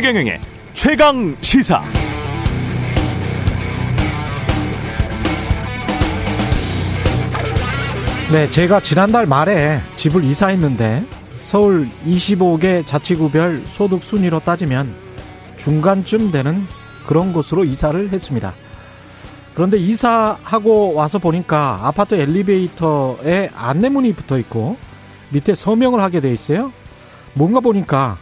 최경영의 최강 시사. 네, 제가 지난달 말에 집을 이사했는데 서울 25개 자치구별 소득 순위로 따지면 중간쯤 되는 그런 곳으로 이사를 했습니다. 그런데 이사하고 와서 보니까 아파트 엘리베이터에 안내문이 붙어 있고 밑에 서명을 하게 돼 있어요. 뭔가 보니까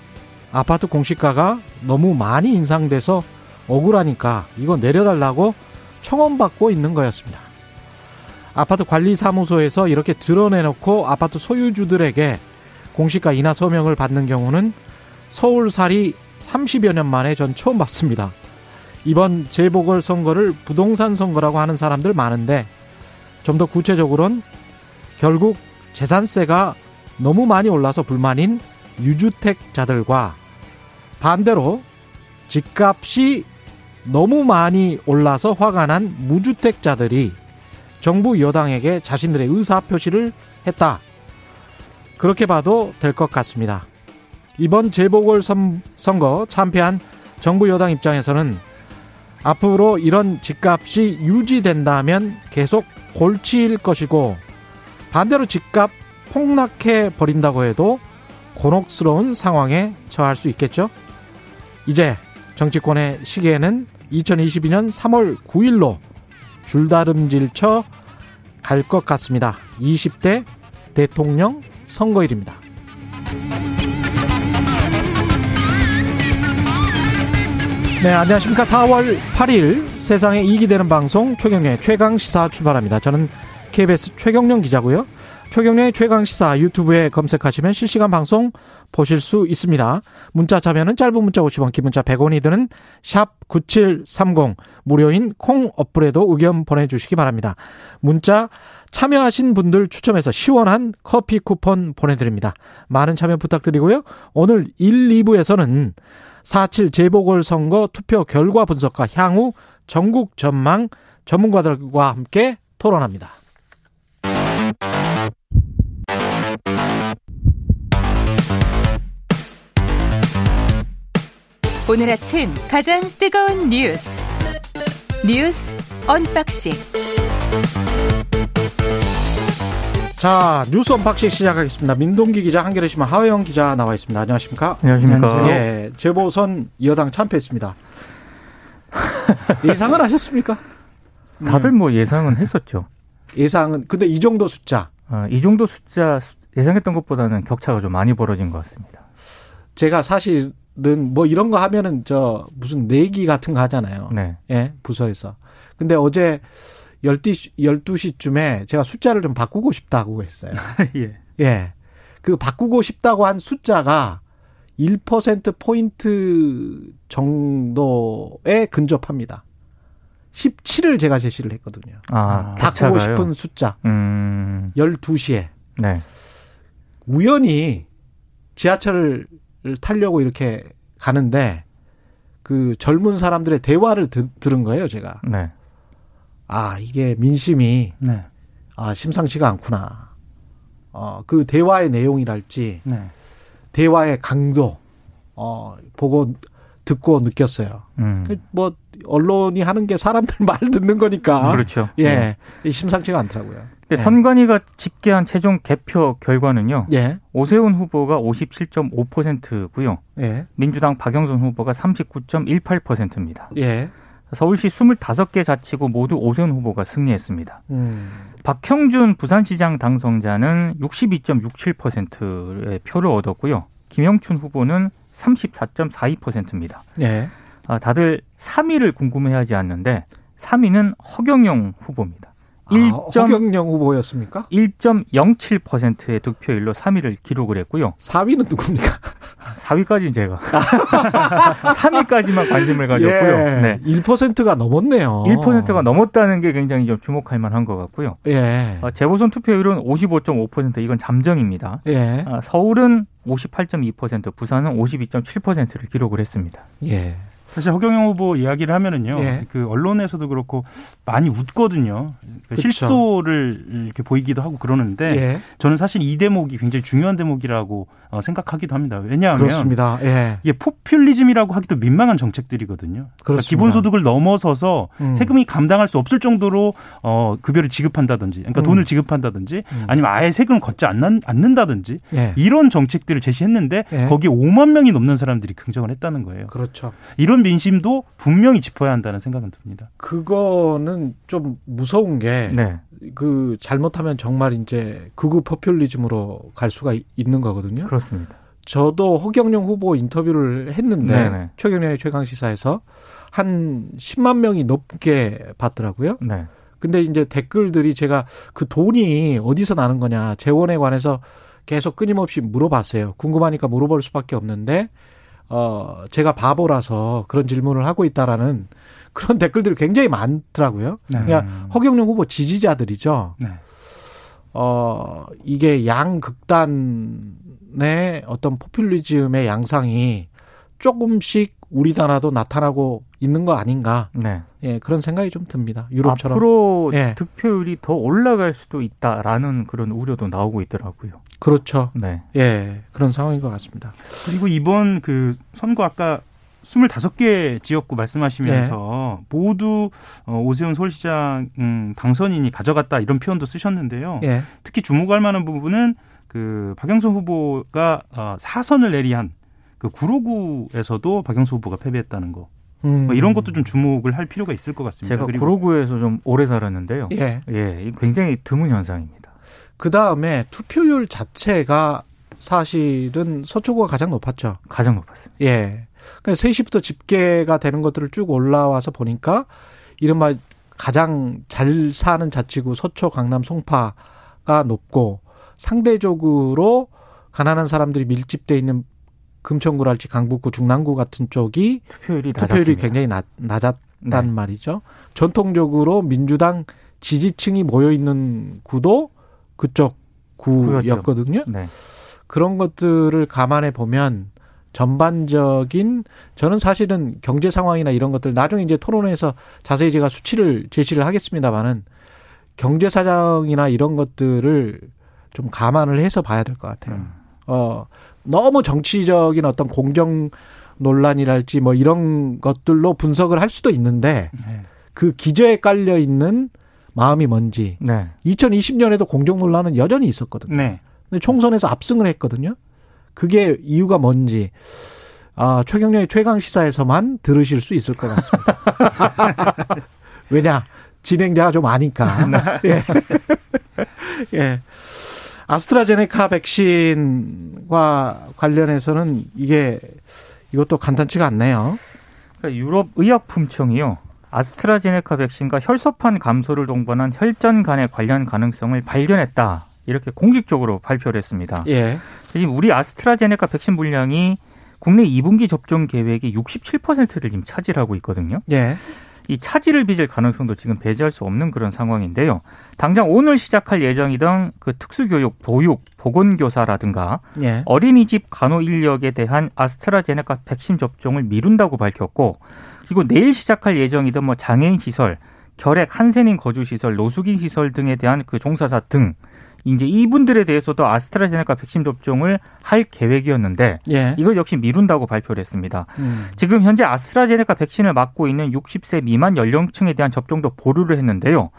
아파트 공시가가 너무 많이 인상돼서 억울하니까 이거 내려달라고 청원받고 있는 거였습니다. 아파트 관리사무소에서 이렇게 드러내놓고 아파트 소유주들에게 공시가 인하 서명을 받는 경우는 서울살이 30여 년 만에 전 처음 봤습니다. 이번 재보궐 선거를 부동산 선거라고 하는 사람들 많은데 좀 더 구체적으로는 결국 재산세가 너무 많이 올라서 불만인 유주택자들과 반대로 집값이 너무 많이 올라서 화가 난 무주택자들이 정부 여당에게 자신들의 의사 표시를 했다. 그렇게 봐도 될 것 같습니다. 이번 재보궐 선거 참패한 정부 여당 입장에서는 앞으로 이런 집값이 유지된다면 계속 골치일 것이고 반대로 집값 폭락해 버린다고 해도 곤혹스러운 상황에 처할 수 있겠죠. 이제 정치권의 시계에는 2022년 3월 9일로 줄다름질쳐 갈 것 같습니다. 20대 대통령 선거일입니다. 네, 안녕하십니까. 4월 8일 세상에 이익이 되는 방송 최경련의 최강 시사 출발합니다. 저는 KBS 최경련 기자고요. 최경련의 최강시사 유튜브에 검색하시면 실시간 방송 보실 수 있습니다. 문자 참여는 짧은 문자 50원, 긴 문자 100원이 드는 샵 9730 무료인 콩 어플에도 의견 보내주시기 바랍니다. 문자 참여하신 분들 추첨해서 시원한 커피 쿠폰 보내드립니다. 많은 참여 부탁드리고요. 오늘 1, 2부에서는 4.7 재보궐선거 투표 결과 분석과 향후 정국 전망 전문가들과 함께 토론합니다. 오늘 아침 가장 뜨거운 뉴스 뉴스 unboxing 자 뉴스 unboxing 시작하겠습니다. 민동기 기자 한겨레 신문 하어영 기자 나와 있습니다. 안녕하십니까? 안녕하십니까? 예, 재보선 여당 참패했습니다. 예상은 하셨습니까? 다들 뭐 예상은 했었죠. 예상은 근데 이 정도 숫자 아, 이 정도 숫자 예상했던 것보다는 격차가 좀 많이 벌어진 것 같습니다. 제가 사실은 뭐 이런 거 하면은 저 무슨 내기 같은 거 하잖아요. 네. 예, 부서에서. 근데 어제 12시, 12시쯤에 제가 숫자를 좀 바꾸고 싶다고 했어요. 예. 예. 그 바꾸고 싶다고 한 숫자가 1%포인트 정도에 근접합니다. 17을 제가 제시를 했거든요. 아, 바꾸고 격차가요? 싶은 숫자. 음, 12시에. 네. 우연히 지하철을 타려고 이렇게 가는데 그 젊은 사람들의 대화를 드, 들은 거예요, 제가. 네. 아, 이게 민심이 네. 아, 심상치가 않구나. 어, 그 대화의 내용이랄지 네. 대화의 강도 어, 보고 듣고 느꼈어요. 음. 그뭐 언론이 하는 게 사람들 말 듣는 거니까. 그렇죠. 예. 심상치가 않더라고요. 근데 예. 선관위가 집계한 최종 개표 결과는요. 예. 오세훈 후보가 57.5%고요. 예. 민주당 박영선 후보가 39.18%입니다. 예. 서울시 25개 자치구 모두 오세훈 후보가 승리했습니다. 음. 박형준 부산시장 당선자는 62.67%의 표를 얻었고요. 김영춘 후보는 34.42%입니다. 예. 아, 다들 3위를 궁금해하지 않는데 3위는 허경영 후보입니다. 아, 허경영 후보였습니까? 1.07%의 득표율로 3위를 기록을 했고요. 4위는 누굽니까? 4위까지는 제가 3위까지만 관심을 가졌고요. 예. 네. 1%가 넘었네요. 1%가 넘었다는 게 굉장히 좀 주목할 만한 것 같고요. 예. 아, 재보선 투표율은 55.5% 이건 잠정입니다. 예. 아, 서울은 58.2%, 부산은 52.7%를 기록을 했습니다. 예. 사실 허경영 후보 이야기를 하면은요, 예. 그 언론에서도 그렇고 많이 웃거든요. 그 그쵸. 실소를 이렇게 보이기도 하고 그러는데 예. 저는 사실 이 대목이 굉장히 중요한 대목이라고 어, 생각하기도 합니다. 왜냐하면 그렇습니다. 예. 이게 포퓰리즘이라고 하기도 민망한 정책들이거든요. 그러니까. 기본소득을 넘어서서 음. 세금이 감당할 수 없을 정도로 어, 급여를 지급한다든지, 그러니까 음. 돈을 지급한다든지, 음. 아니면 아예 세금을 걷지 않는, 않는다든지 예. 이런 정책들을 제시했는데 예. 거기에 5만 명이 넘는 사람들이 긍정을 했다는 거예요. 그렇죠. 이런 민심도 분명히 짚어야 한다는 생각은 듭니다. 그거는 좀 무서운 게 네. 그 잘못하면 정말 이제 극우 포퓰리즘으로 갈 수가 이- 있는 거거든요. 그렇습니다. 저도 허경영 후보 인터뷰를 했는데 네네. 최경영의 최강 시사에서 한 10만 명이 넘게 봤더라고요. 네. 근데 이제 댓글들이 제가 그 돈이 어디서 나는 거냐 재원에 관해서 계속 끊임없이 물어봤어요. 궁금하니까 물어볼 수밖에 없는데 어 제가 바보라서 그런 질문을 하고 있다라는 그런 댓글들이 굉장히 많더라고요. 네. 그러니까 허경영 후보 지지자들이죠. 네. 어 이게 양극단의 어떤 포퓰리즘의 양상이 조금씩 우리나라도 나타나고 있는 거 아닌가? 네. 예, 그런 생각이 좀 듭니다. 유럽처럼. 앞으로 예. 득표율이 더 올라갈 수도 있다라는 그런 우려도 나오고 있더라고요. 그렇죠. 네. 예, 그런 상황인 것 같습니다. 그리고 이번 그 선거 아까 25개 지역구 말씀하시면서 모두 어, 오세훈 서울시장 음, 당선인이 가져갔다 이런 표현도 쓰셨는데요. 예, 특히 주목할 만한 부분은 그 박영선 후보가 어, 사선을 내리한 그 구로구에서도 박영선 후보가 패배했다는 거. 음. 뭐 이런 것도 좀 주목을 할 필요가 있을 것 같습니다. 제가 구로구에서 좀 오래 살았는데요. 예. 예, 이 굉장히 드문 현상입니다. 그 다음에 투표율 자체가 사실은 서초구가 가장 높았죠. 가장 높았습니다. 예. 그러니까 3시부터 집계가 되는 것들을 쭉 올라와서 보니까 이른바 가장 잘 사는 자치구 서초, 강남, 송파가 높고 상대적으로 가난한 사람들이 밀집돼 있는 금천구랄지 강북구, 중랑구 같은 쪽이 투표율이 투표율이. 굉장히 낮, 낮았단 네. 말이죠. 전통적으로 민주당 지지층이 모여 있는 구도 그쪽 구였거든요. 네. 그런 것들을 감안해 보면 전반적인 저는 사실은 경제 상황이나 이런 것들 나중에 이제 토론회에서 자세히 제가 수치를 제시를 하겠습니다만은 경제 사정이나 이런 것들을 좀 감안을 해서 봐야 될 것 같아요. 음. 어 너무 정치적인 어떤 공정 논란이랄지 뭐 이런 것들로 분석을 할 수도 있는데 네. 그 기저에 깔려 있는 마음이 뭔지 네. 2020년에도 공정 논란은 여전히 있었거든요. 네. 근데 총선에서 압승을 했거든요. 그게 이유가 뭔지 아, 최경련의 최강 시사에서만 들으실 수 있을 것 같습니다. 왜냐 진행자가 좀 아니까. 예. 예. 아스트라제네카 백신과 관련해서는 이게 이것도 간단치가 않네요. 그러니까 유럽 의약품청이요. 아스트라제네카 백신과 혈소판 감소를 동반한 혈전 간의 관련 가능성을 발견했다. 이렇게 공식적으로 발표를 했습니다. 예. 지금 우리 아스트라제네카 백신 분량이 국내 2분기 접종 계획의 67%를 지금 차지하고 있거든요. 예. 이 차질을 빚을 가능성도 지금 배제할 수 없는 그런 상황인데요. 당장 오늘 시작할 예정이던 그 특수교육, 보육, 보건교사라든가 예. 어린이집 간호 인력에 대한 아스트라제네카 백신 접종을 미룬다고 밝혔고 그리고 내일 시작할 예정이던 뭐 장애인 시설, 결핵 한센인 거주 시설, 노숙인 시설 등에 대한 그 종사자 등 이제 이분들에 대해서도 아스트라제네카 백신 접종을 할 계획이었는데 예. 이걸 역시 미룬다고 발표를 했습니다. 음. 지금 현재 아스트라제네카 백신을 맞고 있는 60세 미만 연령층에 대한 접종도 보류를 했는데요.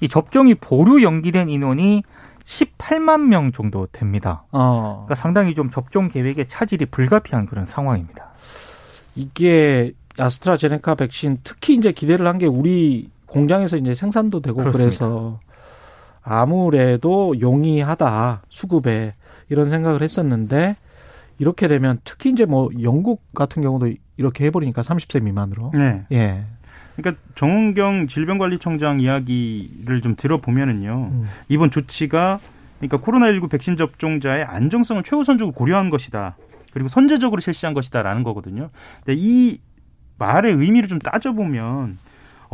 이 접종이 보류 연기된 인원이 18만 명 정도 됩니다. 어. 그러니까 상당히 좀 접종 계획에 차질이 불가피한 그런 상황입니다. 이게 아스트라제네카 백신 특히 이제 기대를 한 게 우리 공장에서 이제 생산도 되고 그 그렇습니다. 래서 아무래도 용이하다 수급에 이런 생각을 했었는데 이렇게 되면 특히 이제 뭐 영국 같은 경우도 이렇게 해버리니까 30세 미만으로 네. 예 그러니까 정은경 질병관리청장 이야기를 좀 들어보면은요. 음. 이번 조치가 그러니까 코로나19 백신 접종자의 안정성을 최우선적으로 고려한 것이다. 그리고 선제적으로 실시한 것이다라는 거거든요. 근데 이 말의 의미를 좀 따져보면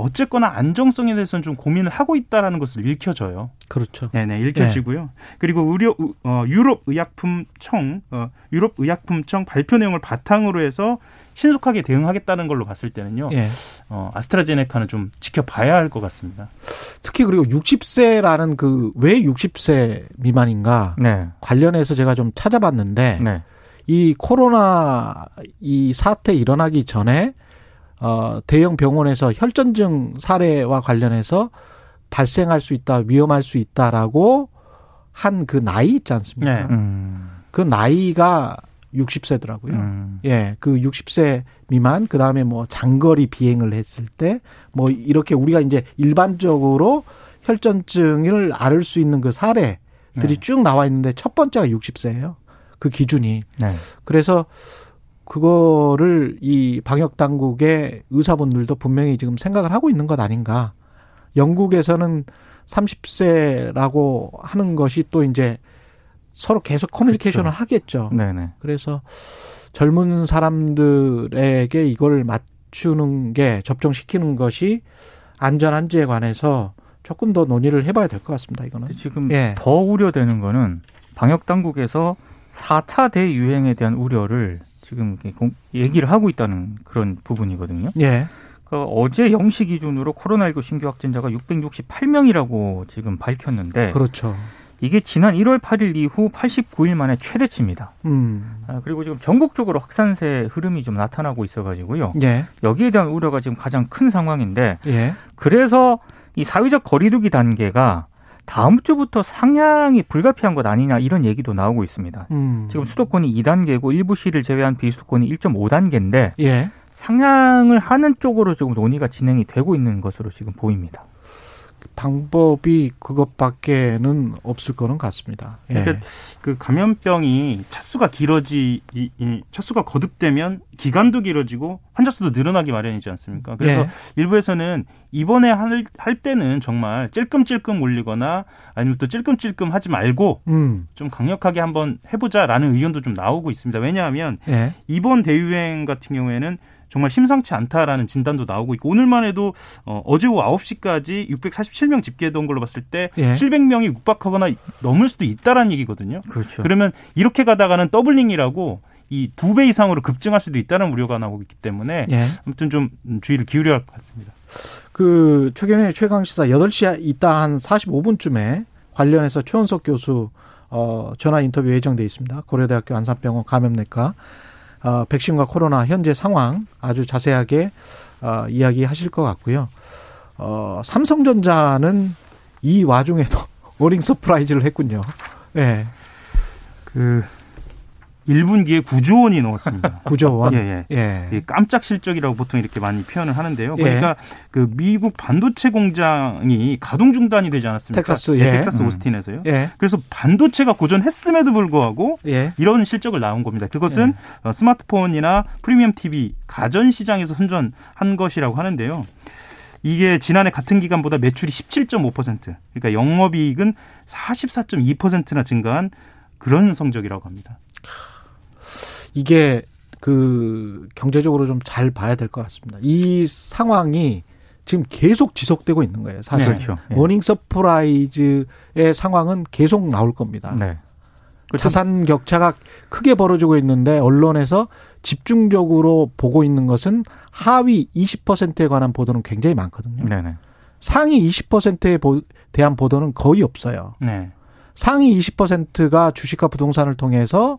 어쨌거나 안정성에 대해서는 좀 고민을 하고 있다라는 것을 읽혀져요. 그렇죠 네네 읽혀지고요. 그리고 의료 어, 유럽 의약품청 어, 유럽 의약품청 발표 내용을 바탕으로 해서 신속하게 대응하겠다는 걸로 봤을 때는요. 예. 어, 아스트라제네카는 좀 지켜봐야 할 것 같습니다. 특히 그리고 60세라는 그 왜 60세 미만인가 네. 관련해서 제가 좀 찾아봤는데 네. 이 코로나 이 사태 일어나기 전에 어 대형 병원에서 혈전증 사례와 관련해서 발생할 수 있다, 위험할 수 있다라고 한 그 나이 있지 않습니까? 네. 음. 그 나이가 60세더라고요. 음. 예, 그 60세 미만, 그 다음에 뭐 장거리 비행을 했을 때, 뭐 이렇게 우리가 이제 일반적으로 혈전증을 앓을 수 있는 그 사례들이 네. 쭉 나와 있는데 첫 번째가 60세예요. 그 기준이. 네. 그래서 그거를 이 방역 당국의 의사분들도 분명히 지금 생각을 하고 있는 것 아닌가. 영국에서는 30세라고 하는 것이 또 이제 서로 계속 커뮤니케이션을 하겠죠. 네네. 그래서 젊은 사람들에게 이걸 맞추는 게 접종시키는 것이 안전한지에 관해서 조금 더 논의를 해봐야 될 것 같습니다. 이거는. 지금 예. 더 우려되는 거는 방역 당국에서 4차 대유행에 대한 우려를 지금 얘기를 하고 있다는 그런 부분이거든요. 예. 그 어제 0시 기준으로 코로나19 신규 확진자가 668명이라고 지금 밝혔는데 그렇죠. 이게 지난 1월 8일 이후 89일 만에 최대치입니다. 음. 아, 그리고 지금 전국적으로 확산세 흐름이 좀 나타나고 있어가지고요. 예. 여기에 대한 우려가 지금 가장 큰 상황인데 예. 그래서 이 사회적 거리두기 단계가 다음 주부터 상향이 불가피한 것 아니냐 이런 얘기도 나오고 있습니다. 음. 지금 수도권이 2단계고 일부 시를 제외한 비수도권이 1.5단계인데 예. 상향을 하는 쪽으로 지금 논의가 진행이 되고 있는 것으로 지금 보입니다. 방법이 그것밖에는 없을 거는 같습니다. 예. 그러니까 그 감염병이 차수가 길어지 이, 이 차수가 거듭되면 기간도 길어지고 환자 수도 늘어나기 마련이지 않습니까? 그래서 예. 일부에서는 이번에 할, 할 때는 정말 찔끔찔끔 올리거나 아니면 또 찔끔찔끔 하지 말고 음. 좀 강력하게 한번 해보자라는 의견도 좀 나오고 있습니다. 왜냐하면 예. 이번 대유행 같은 경우에는 정말 심상치 않다라는 진단도 나오고 있고 오늘만 해도 어, 어제 오후 9시까지 647명 집계했던 걸로 봤을 때 예. 700명이 육박하거나 넘을 수도 있다라는 얘기거든요. 그렇죠. 그러면 이렇게 가다가는 doubling이라고 이 두 배 이상으로 급증할 수도 있다는 우려가 나오고 있기 때문에 예. 아무튼 좀 주의를 기울여야 할 것 같습니다. 그 최근에 최강 시사 8시 이따 한 45분쯤에 관련해서 최원석 교수 어 전화 인터뷰 예정돼 있습니다. 고려대학교 안산병원 감염내과 어 백신과 코로나 현재 상황 아주 자세하게 어 이야기하실 것 같고요. 어 삼성전자는 이 와중에도 earning surprise를 했군요. 예. 그 1분기에 9조 원이 넘었습니다. 9조 원. 예, 예. 예. 이 깜짝 실적이라고 보통 이렇게 많이 표현을 하는데요. 예. 그러니까 그 미국 반도체 공장이 가동 중단이 되지 않았습니까? 텍사스, 네, 예. 텍사스 음. 오스틴에서요. 예. 그래서 반도체가 고전했음에도 불구하고 예. 이런 실적을 나온 겁니다. 그것은 네. 어, 스마트폰이나 프리미엄 TV 가전 시장에서 선전한 것이라고 하는데요. 이게 지난해 같은 기간보다 매출이 17.5% 그러니까 영업이익은 44.2%나 증가한 그런 성적이라고 합니다. 이게 그 경제적으로 좀 잘 봐야 될 것 같습니다. 이 상황이 지금 계속 지속되고 있는 거예요. 사실 그렇죠. 예. earning surprise의 상황은 계속 나올 겁니다. 네. 그 자산 격차가 크게 벌어지고 있는데 언론에서 집중적으로 보고 있는 것은 하위 20%에 관한 보도는 굉장히 많거든요. 네네. 상위 20%에 대한 보도는 거의 없어요. 네. 상위 20%가 주식과 부동산을 통해서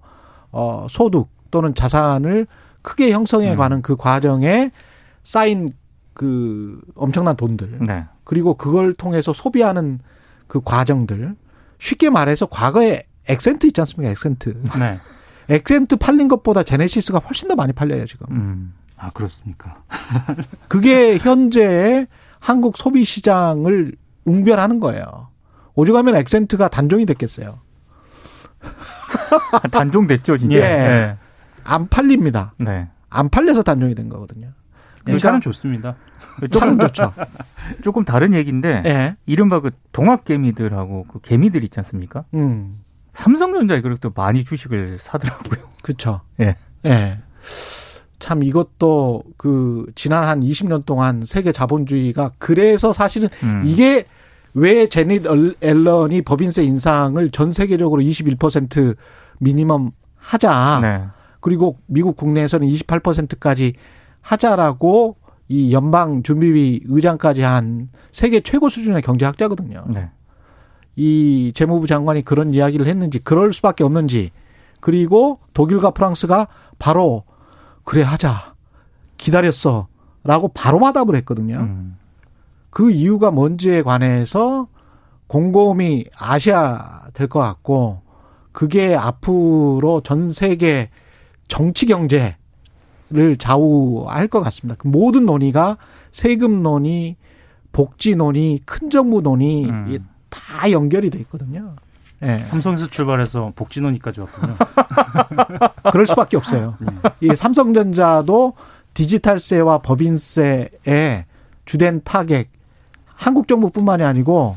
어 소득 또는 자산을 크게 형성해 음. 가는 그 과정에 쌓인 그 엄청난 돈들 네. 그리고 그걸 통해서 소비하는 그 과정들 쉽게 말해서 과거에 엑센트 있지 않습니까? 엑센트. 네. 엑센트 팔린 것보다 제네시스가 훨씬 더 많이 팔려요, 지금. 음. 아 그렇습니까? 그게 현재의 한국 소비 시장을 웅변하는 거예요. 오죽하면 엑센트가 단종이 됐겠어요. 단종됐죠, 진짜. 예. 네. 안 팔립니다. 네. 안 팔려서 단종이 된 거거든요. 네, 차는 좋습니다. 차는 좋죠. 조금 다른 얘기인데 예. 이른바 그 동학 개미들하고 그 개미들 있지 않습니까? 음. 삼성전자에 그렇게 또 많이 주식을 사더라고요. 그쵸. 예. 예. 참 이것도 그 지난 한 20년 동안 세계 자본주의가 그래서 사실은 음. 이게 왜 제닛 얼- 앨런이 법인세 인상을 전 세계적으로 21% 미니멈 하자. 네. 그리고 미국 국내에서는 28%까지 하자라고 이 연방 준비위 의장까지 한 세계 최고 수준의 경제학자거든요. 네. 이 재무부 장관이 그런 이야기를 했는지 그럴 수밖에 없는지 그리고 독일과 프랑스가 바로 그래 하자 기다렸어라고 바로 마답을 했거든요. 음. 그 이유가 뭔지에 관해서 곰곰이 아셔야 될 것 같고 그게 앞으로 전 세계 정치 경제를 좌우할 것 같습니다. 그 모든 논의가 세금 논의, 복지 논의, 큰 정부 논의 음. 다 연결이 돼 있거든요. 예. 삼성에서 출발해서 복지 논의까지 왔군요. 그럴 수밖에 없어요. 이 삼성전자도 디지털세와 법인세에 주된 타겟 한국 정부뿐만이 아니고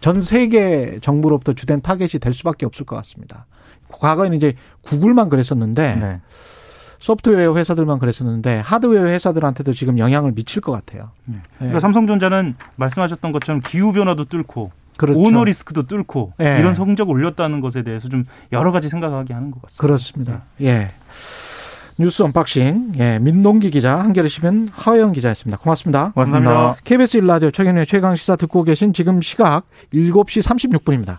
전 세계 정부로부터 주된 타겟이 될 수밖에 없을 것 같습니다. 과거에는 이제 구글만 그랬었는데 네. 소프트웨어 회사들만 그랬었는데 하드웨어 회사들한테도 지금 영향을 미칠 것 같아요. 네. 그러니까 삼성전자는 말씀하셨던 것처럼 기후 변화도 뚫고 그렇죠. 오너 리스크도 뚫고 예. 이런 성적을 올렸다는 것에 대해서 좀 여러 가지 생각하게 하는 것 같습니다. 그렇습니다. 예. 뉴스 unboxing, 예, 민동기 기자, 한겨레 신문 하어영 기자였습니다. 고맙습니다. 고맙습니다. KBS 일라디오 최경영의 최강 시사 듣고 계신 지금 시각 7시 36분입니다.